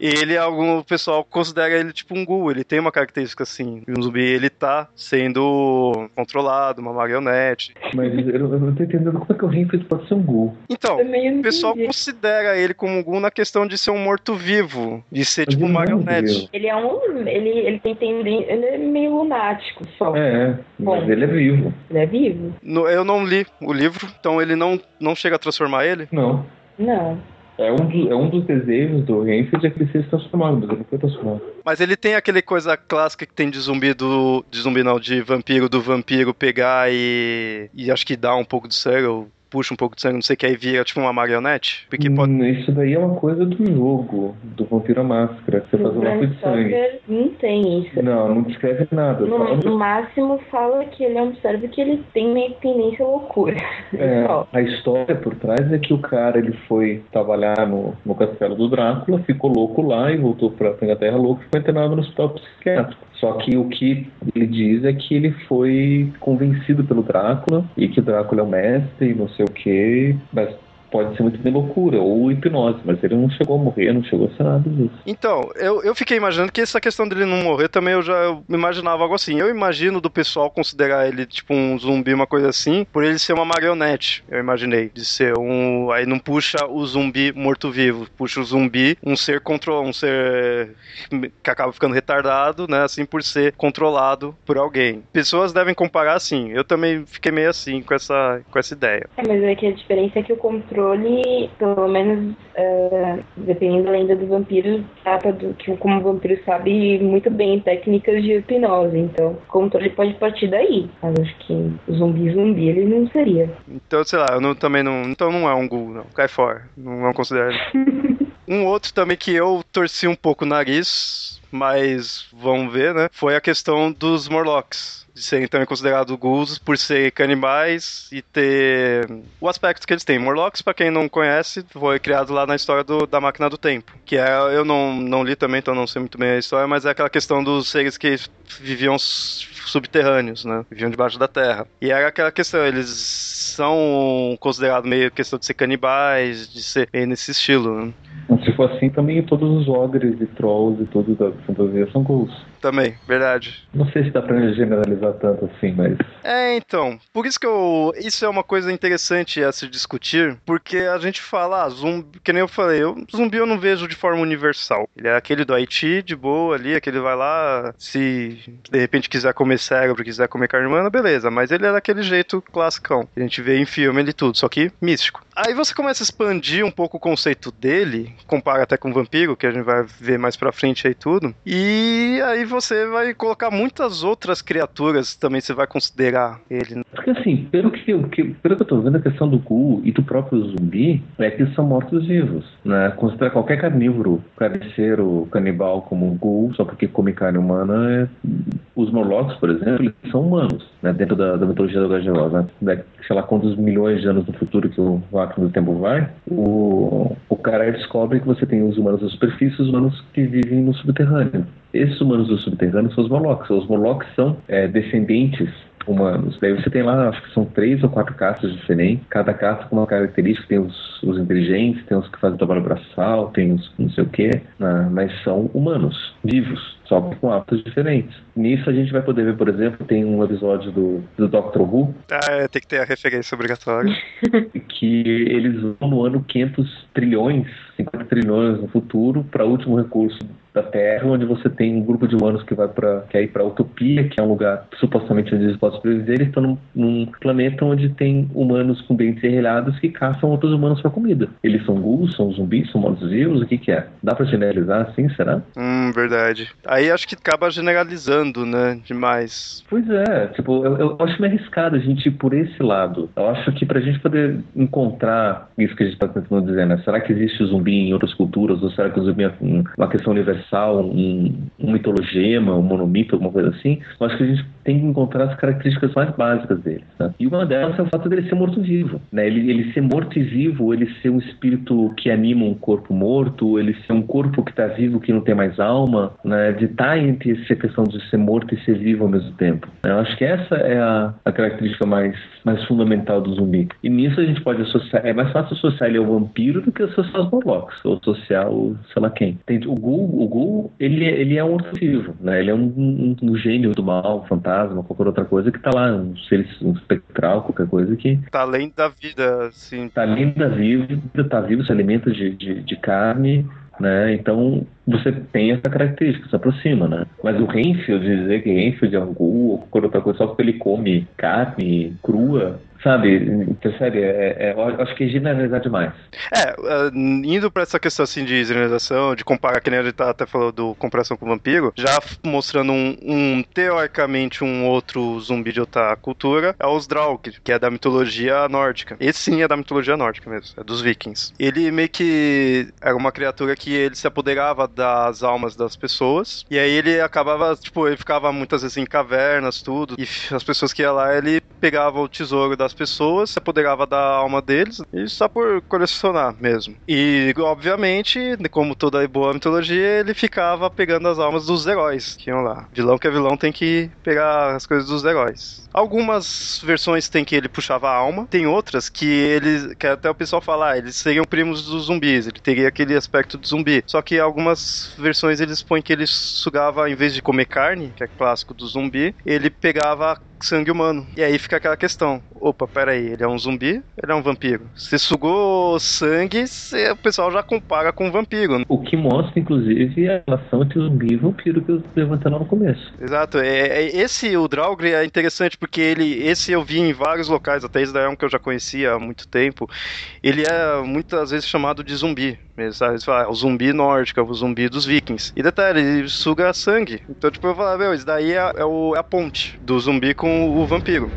E ele, algum pessoal considera ele tipo um ghoul, ele tem uma característica assim. Um zumbi, ele tá sendo controlado, uma marionete. Mas eu, eu não tô entendendo como é que o Renfield pode ser um ghoul. Então, o pessoal considera ele como um ghoul na questão de ser um morto-vivo, de ser Mas tipo um é marionete. Ele é um. Ele, ele tem tendência. Ele é meio lunático só. É, mas Bom, ele é vivo. Ele é vivo? No, eu não li o livro, então ele não, não chega a transformar ele? Não. Não. É um, do, é um dos desejos do Renfield é que ele seja transformado, mas ele não foi transformado. Mas ele tem aquele coisa clássica que tem de zumbi do. De zumbi não, de vampiro, do vampiro pegar e. E acho que dá um pouco de sangue, ou puxa um pouco de sangue, não sei o que, aí vira tipo uma marionete? Porque pode... Hum, isso daí é uma coisa do jogo, do Vampiro à Máscara, você faz um lápis de sangue. Não tem isso. Não, não descreve nada. No, no máximo fala que ele observa que ele tem meio tendência à loucura. É, a história por trás é que o cara ele foi trabalhar no, no castelo do Drácula, ficou louco lá e voltou pra Inglaterra louco e foi internado no hospital psiquiátrico. Só que o que ele diz é que ele foi convencido pelo Drácula e que o Drácula é o mestre e não sei o que, mas pode ser muito bem loucura ou hipnose, mas ele não chegou a morrer, não chegou a ser nada disso. Então, eu, eu fiquei imaginando que essa questão dele não morrer também eu já eu imaginava algo assim. Eu imagino do pessoal considerar ele tipo um zumbi, uma coisa assim, por ele ser uma marionete, eu imaginei. De ser um. Aí não puxa o zumbi morto-vivo, puxa o zumbi, um ser control, um ser que acaba ficando retardado, né? Assim, por ser controlado por alguém. Pessoas devem comparar assim. Eu também fiquei meio assim com essa, com essa ideia. É, mas é que a diferença é que o controle controle, pelo menos uh, dependendo da lenda do vampiro, trata do que como o vampiro sabe muito bem técnicas de hipnose. Então, o controle pode partir daí. Mas acho que zumbi zumbi ele não seria. Então, sei lá, eu não, também não. Então não é um ghoul, não. Cai fora. Não, não considero. um outro também que eu torci um pouco o nariz, mas vamos ver, né? Foi a questão dos Morlocks de serem também considerados ghouls por ser canibais e ter o aspecto que eles têm. Morlocks, para quem não conhece, foi criado lá na história do, da Máquina do Tempo, que é, eu não, não li também, então não sei muito bem a história, mas é aquela questão dos seres que viviam subterrâneos, né? Viviam debaixo da terra. E era aquela questão, eles são considerados meio questão de ser canibais, de ser nesse estilo, né? Se for assim, também todos os ogres e trolls e todos da fantasia são ghouls. Também, verdade. Não sei se dá pra generalizar tanto assim, mas. É, então. Por isso que eu. Isso é uma coisa interessante a se discutir, porque a gente fala, ah, zumbi. Que nem eu falei, eu, zumbi eu não vejo de forma universal. Ele é aquele do Haiti, de boa ali, aquele vai lá, se de repente quiser comer cérebro, quiser comer carne humana, beleza. Mas ele é daquele jeito classicão. A gente vê em filme ele tudo, só que místico. Aí você começa a expandir um pouco o conceito dele, compara até com o vampiro, que a gente vai ver mais pra frente aí tudo. E aí você vai colocar muitas outras criaturas também você vai considerar ele. Né? Porque assim, pelo que, eu, que, pelo que eu tô vendo, a questão do Ghoul e do próprio zumbi é que são mortos-vivos, né? Considerar qualquer carnívoro, carniceiro, canibal como um Ghoul, só porque come carne humana, é... os Morlocks, por exemplo, eles são humanos, né? Dentro da, da mitologia do HGO, né? Sei lá quantos milhões de anos no futuro que o máquina do tempo vai, o, o cara descobre que você tem os humanos da superfície e os humanos que vivem no subterrâneo. Esses humanos do subterrâneo são os Morlocks. Os Morlocks são é, descendentes humanos. Daí você tem lá, acho que são três ou quatro castas diferentes, cada casta com uma característica, tem os, os inteligentes, tem os que fazem trabalho braçal, tem os não sei o que, né? mas são humanos, vivos só que com hábitos diferentes. Nisso a gente vai poder ver, por exemplo, tem um episódio do, do Doctor Who. Ah, é, tem que ter a referência obrigatória. que eles vão no ano 500 trilhões, 50 trilhões no futuro, para o último recurso da Terra, onde você tem um grupo de humanos que vai para quer ir para Utopia, que é um lugar supostamente onde eles podem sobreviver. Eles estão num, num, planeta onde tem humanos com dentes enrelhados que caçam outros humanos para comida. Eles são ghouls, são zumbis, são mortos-vivos, o que que é? Dá para generalizar assim, será? Hum, verdade. Aí acho que acaba generalizando, né, demais. Pois é, tipo, eu, eu acho meio arriscado a gente ir por esse lado. Eu acho que pra gente poder encontrar isso que a gente tá tentando dizer, né? Será que existe zumbi em outras culturas? Ou será que o zumbi é uma questão universal? Universal, um, um mitologema, um monomito, alguma coisa assim, eu acho que a gente tem que encontrar as características mais básicas dele. Né? E uma delas é o fato dele ser morto-vivo. Né? Ele, ele ser morto e vivo, ele ser um espírito que anima um corpo morto, ele ser um corpo que está vivo, que não tem mais alma, né? de estar tá entre essa questão de ser morto e ser vivo ao mesmo tempo. Né? Eu acho que essa é a, a característica mais, mais fundamental do zumbi. E nisso a gente pode associar, é mais fácil associar ele ao vampiro do que associar aos Morlocks, ou associar o sei lá quem. Tem, o Gul, o Gul ele, ele é um morto-vivo, né? ele é um, um, um gênio do mal, um fantasma, qualquer outra coisa que tá lá, um ser um espectral, qualquer coisa que. Tá além da vida, assim. Tá além da vida, tá vivo, se alimenta de, de, de carne, né? Então você tem essa característica, se aproxima, né? Mas o Renfield, dizer que Renfield é um ghoul ou qualquer outra coisa só porque ele come carne crua, Sabe, percebe? É, é, acho que é generalizar demais. É, é, indo pra essa questão assim de generalização, de comparar, que nem gente tá até falou do comparação com o vampiro, já mostrando um, um, teoricamente um outro zumbi de outra cultura, é os Draug, que é da mitologia nórdica. Esse sim é da mitologia nórdica mesmo, é dos vikings. Ele meio que era uma criatura que ele se apoderava das almas das pessoas, e aí ele acabava, tipo, ele ficava muitas vezes em cavernas, tudo, e as pessoas que iam lá, ele pegava o tesouro das pessoas, se apoderava da alma deles, e só por colecionar mesmo. E, obviamente, como toda boa mitologia, ele ficava pegando as almas dos heróis que iam lá. Vilão que é vilão tem que pegar as coisas dos heróis. Algumas versões tem que ele puxava a alma, tem outras que ele, que até o pessoal fala, ah, eles seriam primos dos zumbis, ele teria aquele aspecto de zumbi. Só que algumas versões eles põem que ele sugava, em vez de comer carne, que é clássico do zumbi, ele pegava sangue humano. E aí fica aquela questão: opa, peraí, ele é um zumbi? Ele é um vampiro? Se sugou sangue, o pessoal já compara com um vampiro. O que mostra, inclusive, a relação entre zumbi e vampiro que eu levantando no começo. Exato. É, é, esse, o Draugr, é interessante porque ele, esse eu vi em vários locais, até esse daí é um que eu já conhecia há muito tempo. Ele é muitas vezes chamado de zumbi? Eles falam, é o zumbi nórdico, é o zumbi dos vikings. E detalhe, ele suga sangue. Então, tipo, eu falo, meu, isso daí é, é, o, é a ponte do zumbi com o vampiro.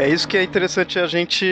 É isso que é interessante a gente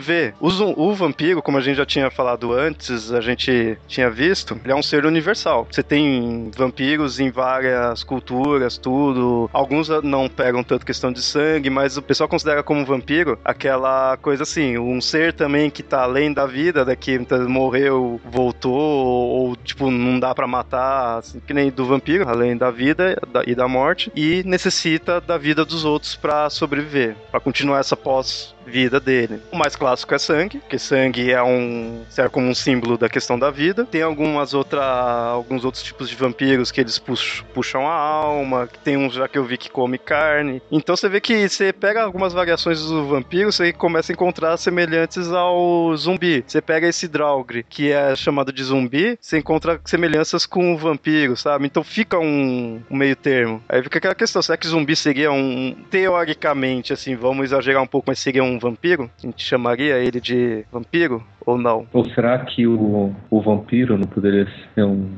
ver. O, o, vampiro, como a gente já tinha falado antes, a gente tinha visto, ele é um ser universal. Você tem vampiros em várias culturas, tudo. Alguns não pegam tanto questão de sangue, mas o pessoal considera como vampiro aquela coisa assim, um ser também que tá além da vida, daqui né, morreu, voltou, ou tipo, não dá para matar, assim, que nem do vampiro, além da vida e da morte, e necessita da vida dos outros para sobreviver, para continuar essa pós vida dele. O mais clássico é sangue, porque sangue é um serve como um símbolo da questão da vida. Tem algumas outra, alguns outros tipos de vampiros que eles puxam, puxam a alma, tem uns já que eu vi que come carne. Então você vê que você pega algumas variações do vampiro, você começa a encontrar semelhantes ao zumbi. Você pega esse Draugr, que é chamado de zumbi, você encontra semelhanças com o vampiro, sabe? Então fica um, um meio termo. Aí fica aquela questão, será que zumbi seria um teoricamente assim, vamos exagerar um pouco, mas seria um vampiro? A gente chamaria ele de vampiro ou não? Ou será que o, o vampiro não poderia ser um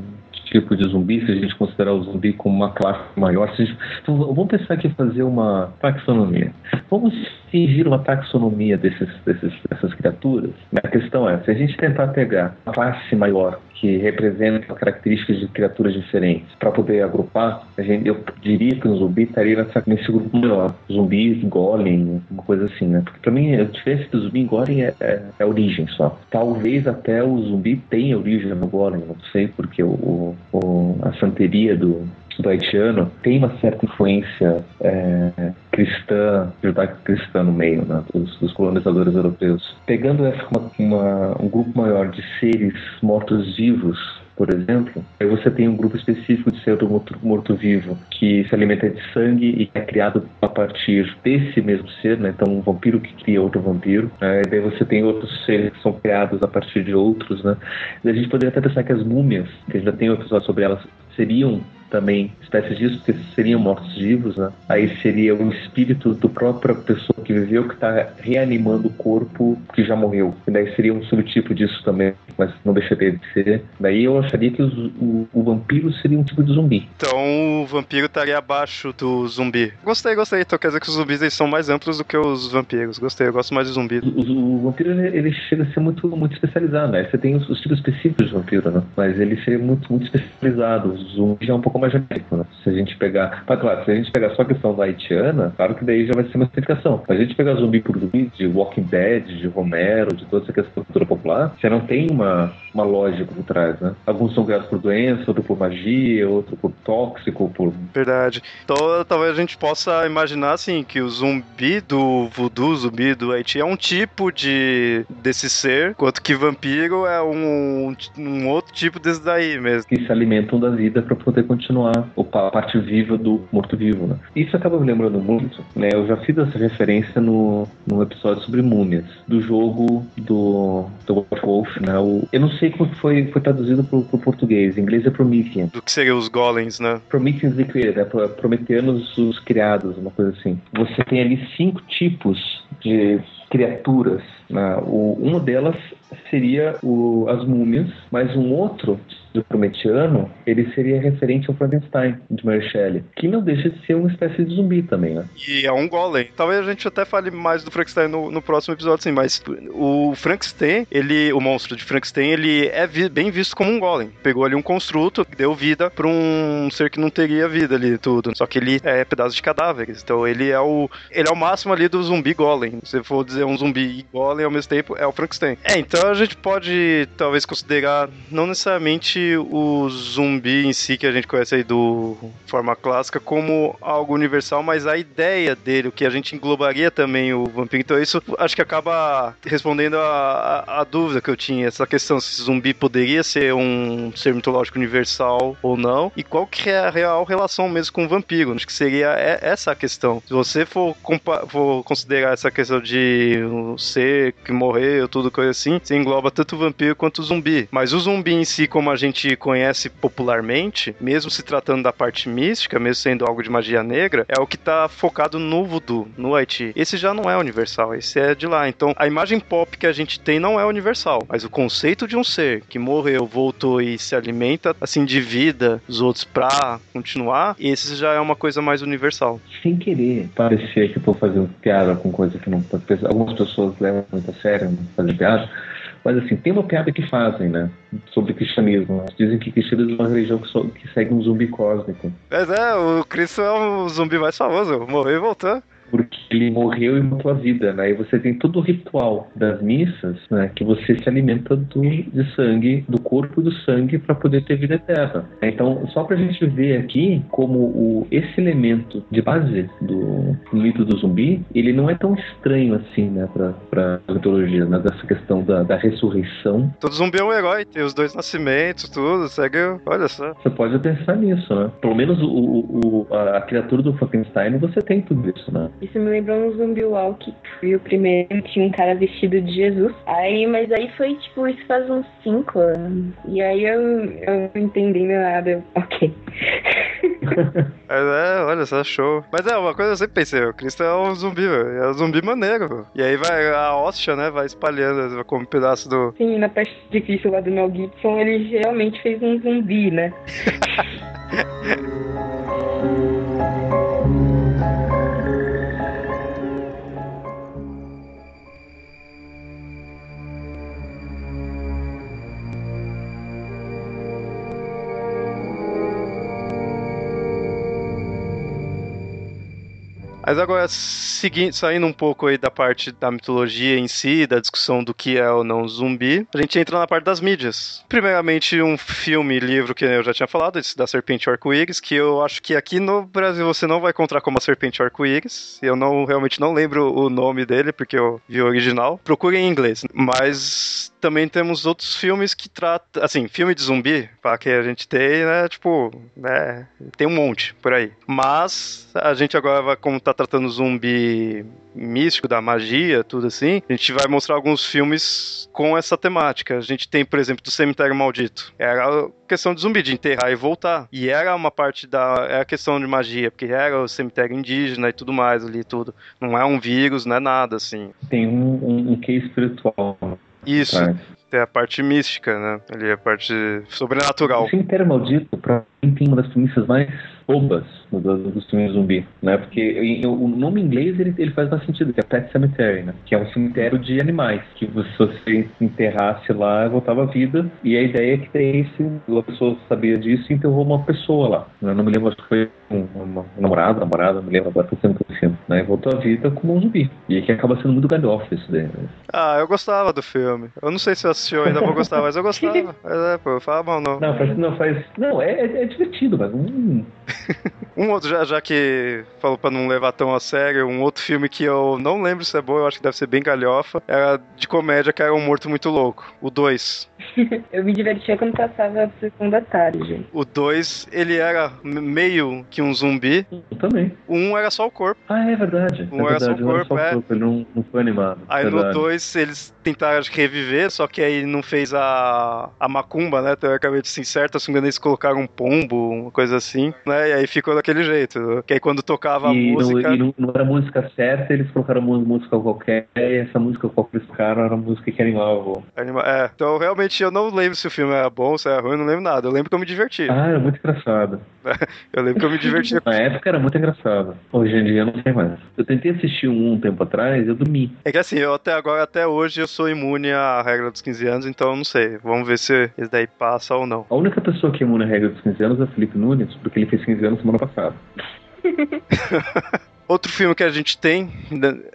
tipo de zumbi, se a gente considerar o zumbi como uma classe maior. Gente, então, vamos pensar aqui fazer uma taxonomia. Vamos fingir uma taxonomia desses, desses, dessas criaturas. A questão é, se a gente tentar pegar a classe maior que representa características de criaturas diferentes para poder agrupar, a gente, eu diria que o zumbi estaria nessa, nesse grupo maior. Zumbis, golem, uma coisa assim, né? Porque para mim a diferença do zumbi e golem é, é, é, origem só. Talvez até o zumbi tenha origem no golem, não sei, porque o, o a santeria do, do haitiano tem uma certa influência é, cristã, judaico-cristã no meio, né, dos, dos, colonizadores europeus. Pegando essa, uma, uma, um grupo maior de seres mortos-vivos por exemplo, aí você tem um grupo específico de ser morto-vivo que se alimenta de sangue e é criado a partir desse mesmo ser, né? Então, um vampiro que cria outro vampiro. Né? E daí você tem outros seres que são criados a partir de outros, né? E a gente poderia até pensar que as múmias, que já tem um episódio sobre elas, seriam também espécies disso, porque seriam mortos-vivos, né? Aí seria o espírito do própria pessoa que viveu que está reanimando o corpo que já morreu. E daí seria um subtipo disso também, mas não deixaria de ser. Daí eu acharia que os, o, o, vampiro seria um tipo de zumbi. Então o vampiro estaria abaixo do zumbi. Gostei, gostei. Então quer dizer que os zumbis eles são mais amplos do que os vampiros. Gostei, eu gosto mais de zumbi. O, o, o vampiro ele, chega a ser muito, muito especializado, né? Você tem os, os tipos específicos de vampiro, né? Mas ele seria muito, muito especializado. O zumbi já é um pouco mais genérico, né? Se a gente pegar. Mas claro, se a gente pegar só a questão da haitiana, claro que daí já vai ser uma simplificação. Mas a gente pegar zumbi por zumbi, de Walking Dead, de Romero, de toda essa questão da cultura popular, você não tem uma, uma lógica por trás, né? Alguns são criados por doença, outro por magia, outro por tóxico, por. Verdade. Então talvez a gente possa imaginar assim que o zumbi do voodoo, zumbi do Haiti é um tipo de desse ser, enquanto que vampiro é um, um outro tipo desse daí mesmo. Que se alimentam da vida para poder continuar a parte viva do morto-vivo, né? Isso acaba me lembrando muito, né? Eu já fiz essa referência no, no episódio sobre múmias, do jogo do, do Wolf, né? O, eu não sei como foi, foi traduzido pro, pro português, em inglês é Promethean. Do que seriam os golems, né? Prometheans the Created, né? Prometeanos os criados, uma coisa assim. Você tem ali cinco tipos de criaturas. Né? O, uma delas seria o, as múmias, mas um outro do Prometiano, ele seria referente ao Frankenstein, de Mary Shelley, que não deixa de ser uma espécie de zumbi também, né? E é um golem. Talvez a gente até fale mais do Frankenstein no, no próximo episódio, sim, mas o Frankenstein, ele, o monstro de Frankenstein, ele é vi, bem visto como um golem. Pegou ali um construto, deu vida para um ser que não teria vida ali tudo. Só que ele é pedaço de cadáveres. Então ele é o ele é o máximo ali do zumbi golem. Se for dizer um zumbi e golem ao mesmo tempo, é o Frankenstein. É, então a gente pode talvez considerar não necessariamente o zumbi em si que a gente conhece aí do forma clássica como algo universal, mas a ideia dele, o que a gente englobaria também o vampiro. Então isso acho que acaba respondendo a, a, a dúvida que eu tinha, essa questão se zumbi poderia ser um ser mitológico universal ou não, e qual que é a real relação mesmo com o vampiro. Acho que seria essa a questão. Se você for, for considerar essa questão de um ser que morreu, tudo coisa assim, você engloba tanto vampiro quanto zumbi. Mas o zumbi em si, como a gente conhece popularmente, mesmo se tratando da parte mística, mesmo sendo algo de magia negra, é o que está focado no voodoo, no Haiti. Esse já não é universal, esse é de lá. Então, a imagem pop que a gente tem não é universal, mas o conceito de um ser que morreu, voltou e se alimenta assim de vida os outros pra continuar, esse já é uma coisa mais universal. Sem querer parecer que eu tô fazendo piada com coisa que não algumas pessoas levam muito a sério, não fazer piada mas assim, tem uma piada que fazem, né? Sobre cristianismo. Dizem que cristianismo é uma religião que, que segue um zumbi cósmico. Mas é, o Cristo é o zumbi mais famoso, morreu e voltou porque ele morreu e matou a vida, né? E você tem todo o ritual das missas, né? Que você se alimenta do, de sangue, do corpo do sangue para poder ter vida eterna. Então, só para a gente ver aqui como o, esse elemento de base do, do mito do zumbi, ele não é tão estranho assim, né? Para a mitologia, né? Dessa questão da, da ressurreição. Todo zumbi é um herói, tem os dois nascimentos, tudo, segue, olha só. Você pode pensar nisso, né? Pelo menos o, o a, a criatura do Frankenstein, você tem tudo isso, né? Isso me lembrou um zumbi walk. Fui o primeiro, tinha um cara vestido de Jesus. Aí, mas aí foi tipo, isso faz uns 5 anos. E aí eu, eu não entendi nada. Ok. é, olha só, show. Mas é, uma coisa eu sempre pensei, o Cristo é um zumbi. É um zumbi maneiro. E aí vai a hóstia, né? Vai espalhando como um pedaço do. Sim, na peste de Cristo lá do Mel Gibson, ele realmente fez um zumbi, né? Mas agora, seguindo, saindo um pouco aí da parte da mitologia em si, da discussão do que é ou não zumbi, a gente entra na parte das mídias. Primeiramente, um filme, livro que eu já tinha falado, esse da Serpente Arco-Íris, que eu acho que aqui no Brasil você não vai encontrar como a Serpente Arco-Íris. Eu não realmente não lembro o nome dele, porque eu vi o original. Procure em inglês. Mas também temos outros filmes que tratam. Assim, filme de zumbi, para que a gente tem, né? Tipo, né? Tem um monte por aí. Mas a gente agora, como tá tratando zumbi místico, da magia, tudo assim, a gente vai mostrar alguns filmes com essa temática. A gente tem, por exemplo, do Cemitério Maldito. Era questão de zumbi, de enterrar e voltar. E era uma parte da. Era questão de magia, porque era o cemitério indígena e tudo mais ali, tudo. Não é um vírus, não é nada, assim. Tem um, um, um que espiritual. Isso. É a parte mística, né? Ali, a parte sobrenatural. O cemitério maldito, pra mim, tem uma das premissas mais bobas dos filmes zumbi, né? Porque o nome em inglês ele, ele faz mais sentido, que é Pet Cemetery, né? Que é um cemitério de animais, que se você enterrasse lá, voltava à vida. E a ideia é que tem esse, a pessoa sabia disso e enterrou uma pessoa lá. Eu não me lembro, acho que foi uma, namorada, namorada, me lembro agora, tô sendo filme, né? Voltou à vida como um zumbi. E que acaba sendo muito galhofa isso daí. Né? Ah, eu gostava do filme. Eu não sei se eu assisti ou ainda vou gostar, mas eu gostava. Mas é, pô, fala mal não. Não, faz, não, faz. Não, é, é, é divertido, mas um. um outro, já, já que falou pra não levar tão a sério, um outro filme que eu não lembro se é bom, eu acho que deve ser bem galhofa, era de comédia que era Um Morto Muito Louco. O 2. eu me divertia quando passava a segunda tarde, gente. O 2, ele era meio que um zumbi. Eu também. Um era só o corpo. Ah, é verdade. Um é era verdade. só o corpo, só é. O corpo, ele não, não foi animado. Aí verdade. no 2 eles tentaram reviver, só que aí não fez a, a macumba, né? Teoricamente, assim, certo, se não eles colocaram um pombo, uma coisa assim, né? E aí ficou daquele jeito. Que aí quando tocava e a música. Não, e não, não era a música certa, eles colocaram uma música qualquer, e essa música qualquer que eles colocaram era a música que animava. Anima... É, então realmente eu não lembro se o filme era bom, se era ruim, eu não lembro nada. Eu lembro que eu me diverti. Ah, era muito engraçado. eu lembro que eu me divertia. Na época era muito engraçado. Hoje em dia não sei mais. Eu tentei assistir um, um tempo atrás, eu dormi. É que assim, eu até agora, até hoje, eu sou imune à regra dos 15 anos, então eu não sei. Vamos ver se esse daí passa ou não. A única pessoa que é imune à regra dos 15 anos é o Felipe Nunes, porque ele fez 15 anos semana passada. Outro filme que a gente tem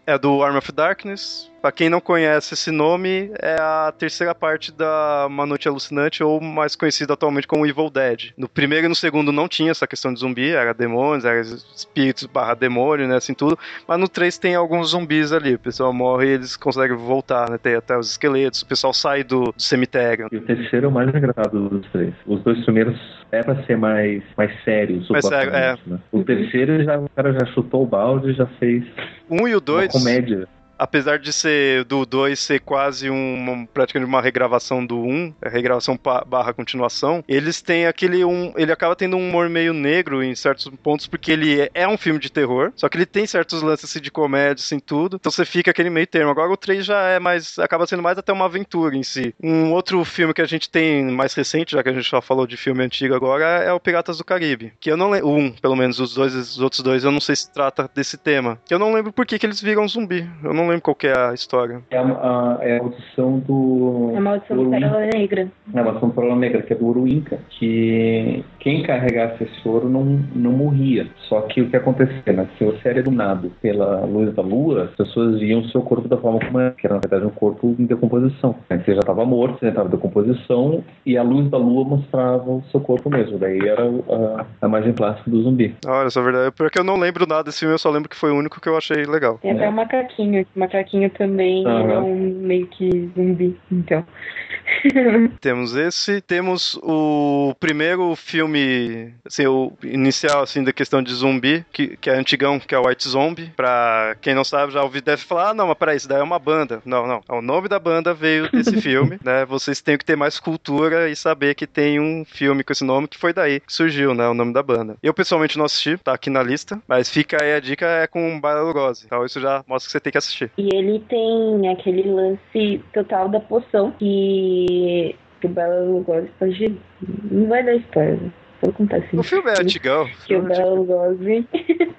é do Arm of Darkness. Pra quem não conhece esse nome, é a terceira parte da Uma Noite Alucinante, ou mais conhecido atualmente como Evil Dead. No primeiro e no segundo não tinha essa questão de zumbi, era demônios, era espíritos barra demônio, né, assim tudo. Mas no 3 tem alguns zumbis ali, o pessoal morre e eles conseguem voltar, né, tem até os esqueletos, o pessoal sai do, do cemitério. E o terceiro é o mais engraçado dos três. Os dois primeiros é pra ser mais, mais sérios. Mais sério, é. Né? O terceiro, já, o cara já chutou o balde, já fez um e o dois, uma comédia apesar de ser do 2 ser quase uma, praticamente uma regravação do 1, um, regravação barra continuação, eles têm aquele um, ele acaba tendo um humor meio negro em certos pontos porque ele é, é um filme de terror, só que ele tem certos lances assim, de comédia assim tudo. Então você fica aquele meio termo. Agora o 3 já é mais acaba sendo mais até uma aventura em si. Um outro filme que a gente tem mais recente, já que a gente só falou de filme antigo agora, é o Piratas do Caribe, que eu não lembro, um, pelo menos os dois, os outros dois eu não sei se trata desse tema. Eu não lembro por que, que eles viram zumbi. Eu não lembro qual que é a história. É a, a, é a audição do. A maldição do Pérola Negra. É a maldição do Pérola Negra, que é do ouro Inca. Que quem carregasse esse ouro não, não morria. Só que o que acontecia, né? Se você era iluminado pela luz da lua, as pessoas viam o seu corpo da forma como era, que era na verdade um corpo em decomposição. Você já estava morto, você já estava em decomposição, e a luz da lua mostrava o seu corpo mesmo. Daí era a, a imagem plástica do zumbi. Olha, essa é verdade. Porque eu não lembro nada desse filme, eu só lembro que foi o único que eu achei legal. Tem até o um macaquinho. Macaquinho também uhum. é um meio que zumbi, então. temos esse, temos o primeiro filme, assim, o inicial, assim, da questão de zumbi, que, que é antigão, que é o White Zombie. Pra quem não sabe, já ouvi, deve falar, ah, não, mas peraí, isso daí é uma banda. Não, não, o nome da banda veio desse filme, né? Vocês têm que ter mais cultura e saber que tem um filme com esse nome, que foi daí que surgiu, né, o nome da banda. Eu, pessoalmente, não assisti, tá aqui na lista, mas fica aí a dica, é com Bela Lugosi. Então isso já mostra que você tem que assistir. E ele tem aquele lance total da poção que, que o Bela Lugosi pode. Não vai dar spoiler. Vou contar assim. O filme é antigão. Que o Bela Lugosi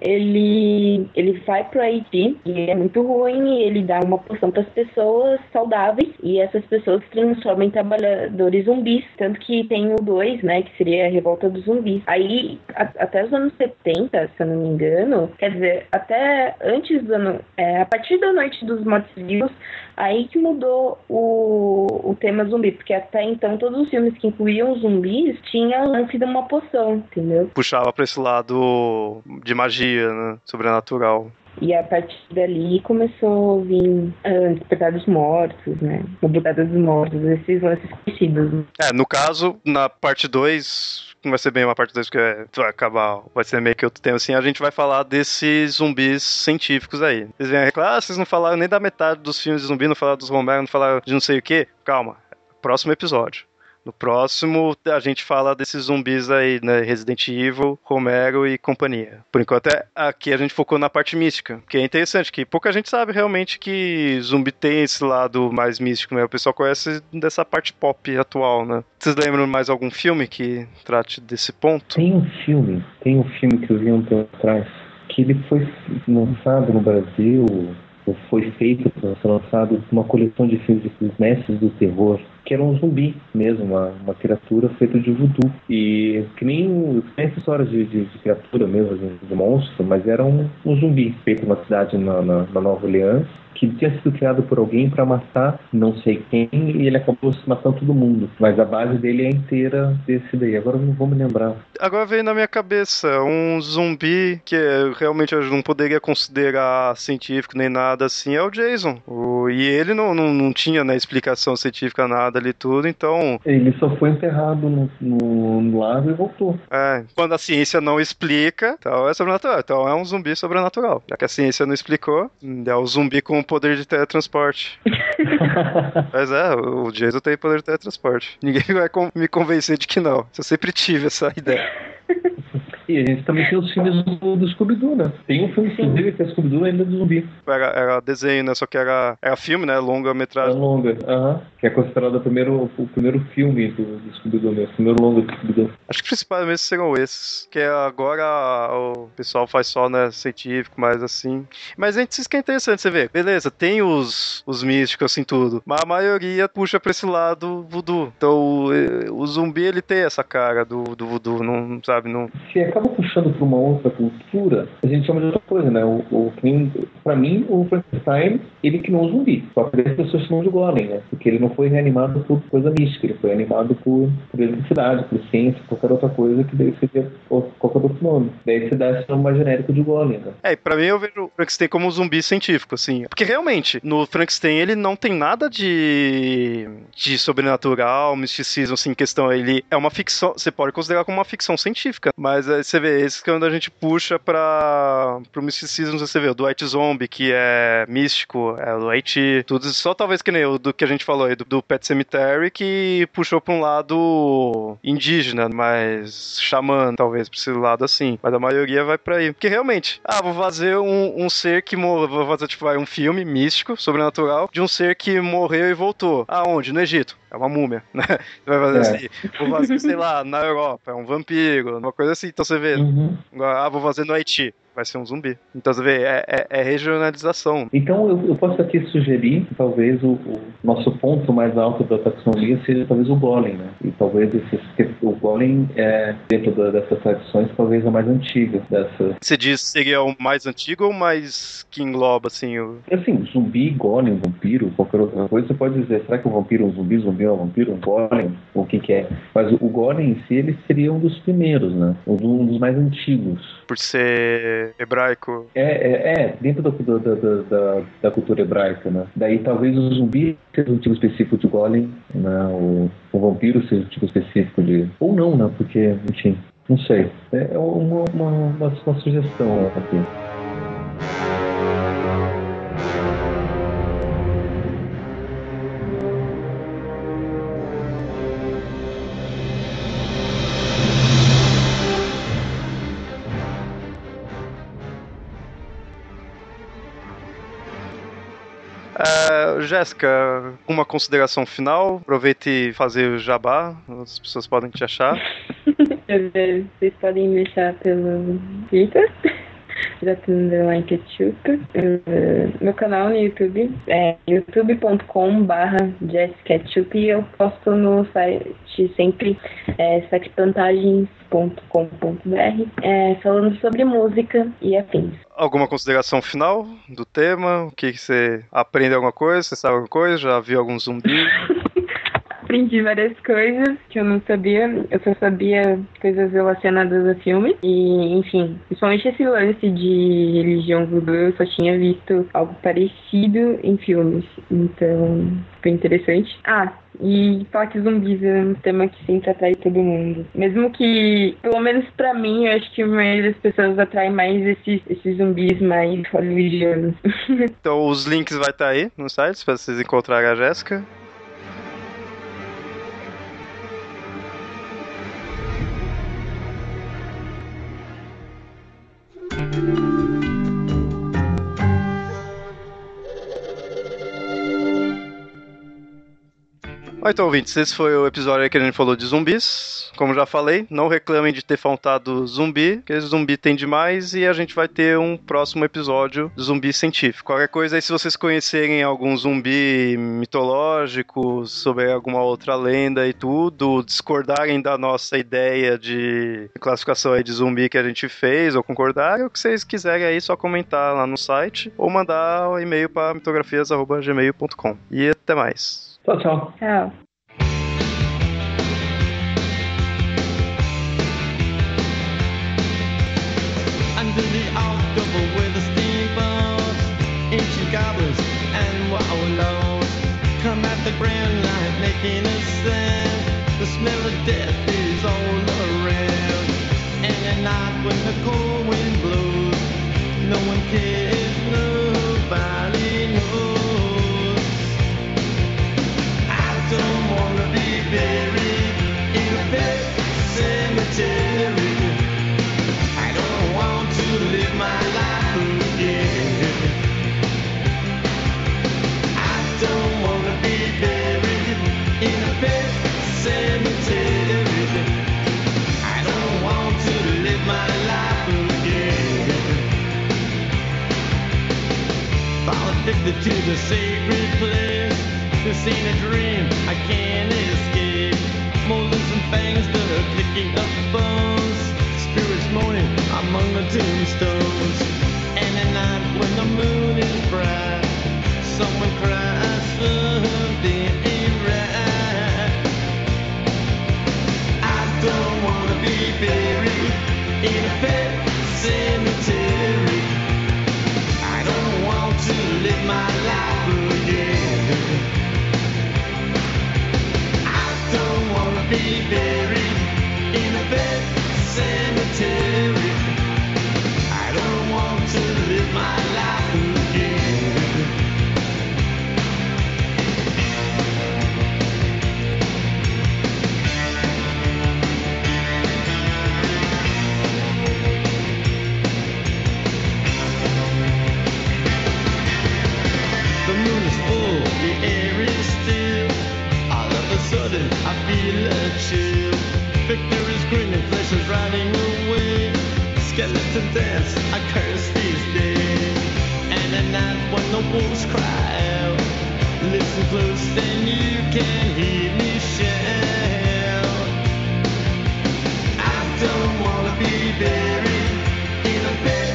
ele, ele vai pro Haiti e é muito ruim e ele dá uma poção para as pessoas saudáveis e essas pessoas se transformam em trabalhadores zumbis. Tanto que tem o 2, né, que seria a revolta dos zumbis. Aí, a, até os anos 70, se eu não me engano, quer dizer, até antes do ano, é, a partir da Noite dos Mortos-Vivos, aí que mudou o, o tema zumbi, porque até então todos os filmes que incluíam zumbis tinham lance de uma poção, entendeu? Puxava pra esse lado de magia, né? Sobrenatural. E a partir dali começou a vir uh, Despertar dos Mortos, né? Despertar dos Mortos, esses lances conhecidos. É, no caso, na parte 2, não vai ser bem uma parte 2 que vai acabar, vai ser meio que outro tema assim, a gente vai falar desses zumbis científicos aí. Eles vêm reclamar, ah, vocês não falaram nem da metade dos filmes de zumbi, não falaram dos Romero, não falaram de não sei o que. Calma, próximo episódio. No próximo, a gente fala desses zumbis aí, né? Resident Evil, Romero e companhia. Por enquanto, é, aqui a gente focou na parte mística, que é interessante, que pouca gente sabe realmente que zumbi tem esse lado mais místico, né? O pessoal conhece dessa parte pop atual, né? Vocês lembram mais algum filme que trate desse ponto? Tem um filme, tem um filme que eu vi um tempo atrás, que ele foi lançado no Brasil, foi feito ser lançado uma coleção de filmes dos mestres do terror que era um zumbi mesmo, uma, uma criatura feita de voodoo. E que nem, tem histórias de, de, de, criatura mesmo, de, de, monstro, mas era um, um zumbi feito numa cidade na, na, na Nova Orleans que tinha sido criado por alguém para matar não sei quem e ele acabou se matando todo mundo. Mas a base dele é inteira desse daí. Agora eu não vou me lembrar. Agora veio na minha cabeça um zumbi que realmente eu não poderia considerar científico nem nada assim, é o Jason. O, e ele não, não, não tinha né, explicação científica nada ali tudo, então. Ele só foi enterrado no, no, no lago e voltou. É, quando a ciência não explica, então é sobrenatural. Então é um zumbi sobrenatural. Já que a ciência não explicou, é o zumbi com poder de teletransporte. Mas é, o Jason tem poder de teletransporte. Ninguém vai me convencer de que não. Eu sempre tive essa ideia. E a gente também tem os filmes do, do Scooby-Doo, né? Tem um filme, inclusive, que é Scooby-Doo ainda do zumbi. Era, era desenho, né? Só que era, era filme, né? Longa-metragem. É longa, aham. Uh -huh. Que é considerado o primeiro, o primeiro filme do, do Scooby-Doo mesmo. O primeiro longa do Scooby-Doo. Acho que principalmente serão esses. Que agora o pessoal faz só, né? Científico, mais assim. Mas a gente isso que é interessante, você vê. Beleza, tem os, os místicos, assim, tudo. Mas a maioria puxa pra esse lado voodoo. Então o, o zumbi, ele tem essa cara do, do voodoo, não sabe? Não... Se acaba puxando para uma outra cultura, a gente chama de outra coisa, né? O, o, para mim, o Frankenstein, ele criou um zumbi. Só que as pessoas chamam de golem, né? Porque ele não foi reanimado por coisa mística, ele foi animado por, por eletricidade, por ciência, qualquer outra coisa que daí seria qualquer outro nome. Daí se dá esse nome mais genérico de golem, né? É, pra mim eu vejo o Frankenstein como um zumbi científico, assim. Porque realmente, no Frankenstein ele não tem nada de, de sobrenatural, misticismo, assim, questão. Ele é uma ficção, você pode considerar como uma ficção científica, mas é, você vê, esse que é quando a gente puxa para o misticismo, você vê o White Zombie, que é místico, é o Haiti, tudo só talvez que nem o do que a gente falou aí, do, do Pet Cemetery, que puxou para um lado indígena, mais xamã, talvez, para esse lado assim. Mas a maioria vai para aí. Porque realmente, ah, vou fazer um, um ser que morreu, vou fazer tipo um filme místico, sobrenatural, de um ser que morreu e voltou. Aonde? No Egito é uma múmia, né? Você vai fazer é. assim, vou fazer, sei lá, na Europa, é um vampiro, uma coisa assim. Então você vê, uhum. ah, vou fazer no Haiti vai ser um zumbi. Então você vê, é, é, é regionalização. Então eu, eu, posso aqui sugerir que talvez o, o, nosso ponto mais alto da taxonomia seja talvez o golem, né? E talvez esse, o golem, é, dentro da, dessas tradições, talvez a mais antiga dessa. Você diz seria o mais antigo ou mais que engloba, assim? O... Assim, zumbi, golem, vampiro, qualquer outra coisa, você pode dizer, será que o vampiro é um zumbi, zumbi é um vampiro, um golem, o que que é? Mas o, o golem em si, ele seria um dos primeiros, né? Um dos mais antigos. Por ser hebraico. É, é, é dentro do, do, do, da, da cultura hebraica, né? Daí talvez o zumbi seja um tipo específico de golem, né? O, o vampiro seja um tipo específico de... Ou não, né? Porque, enfim, não sei. É uma, uma, uma, uma sugestão aqui. Jéssica, uma consideração final? Aproveite e fazer o jabá, as pessoas podem te achar. Vocês podem me achar pelo Twitter, Ketchup. Uh, meu canal no YouTube é youtube.com barra Ketchup e eu posto no site sempre é, é, falando sobre música e afins. Alguma consideração final do tema? O que, que você aprende alguma coisa? Você sabe alguma coisa? Já viu algum zumbi? aprendi várias coisas que eu não sabia. Eu só sabia coisas relacionadas a filme. E, enfim, principalmente esse lance de religião voodoo, eu só tinha visto algo parecido em filmes. Então, foi interessante. Ah, e toque zumbis é um tema que sempre atrai todo mundo. Mesmo que, pelo menos pra mim, eu acho que a maioria das pessoas atrai mais esses, esses zumbis mais hollywoodianos. então os links vai estar tá aí no site, pra vocês encontrarem a Jéssica. Então, ouvintes, esse foi o episódio que a gente falou de zumbis. Como já falei, não reclamem de ter faltado zumbi, porque zumbi tem demais e a gente vai ter um próximo episódio de zumbi científico. Qualquer coisa aí, se vocês conhecerem algum zumbi mitológico, sobre alguma outra lenda e tudo, discordarem da nossa ideia de classificação aí de zumbi que a gente fez, ou concordarem, o que vocês quiserem aí, só comentar lá no site ou mandar um e-mail para mitografias.gmail.com. E até mais. Tchau, tchau. Tchau. Under the October with the steamboats, ancient goblins and wallows come at the grand light making a sound. The smell of death sudden I feel a chill. Victory's green, is running away. Skeleton dance, I curse these days. And at night when the wolves cry out, listen close, then you can hear me shout. I don't wanna be buried in a big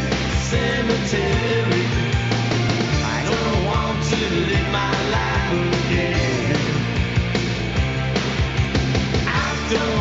cemetery. I don't want to live my life again. do.